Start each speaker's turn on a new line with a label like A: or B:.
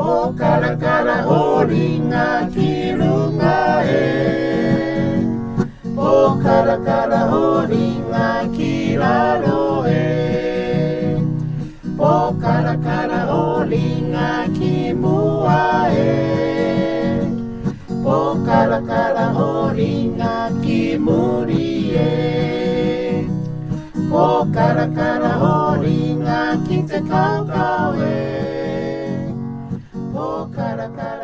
A: o karakara o ringa ki runga e o karakara o ringa ki raro e o karakara o ringa ki mua e o karakara o ringa ki muri e e o karakara o ringa ki te kaukau e cara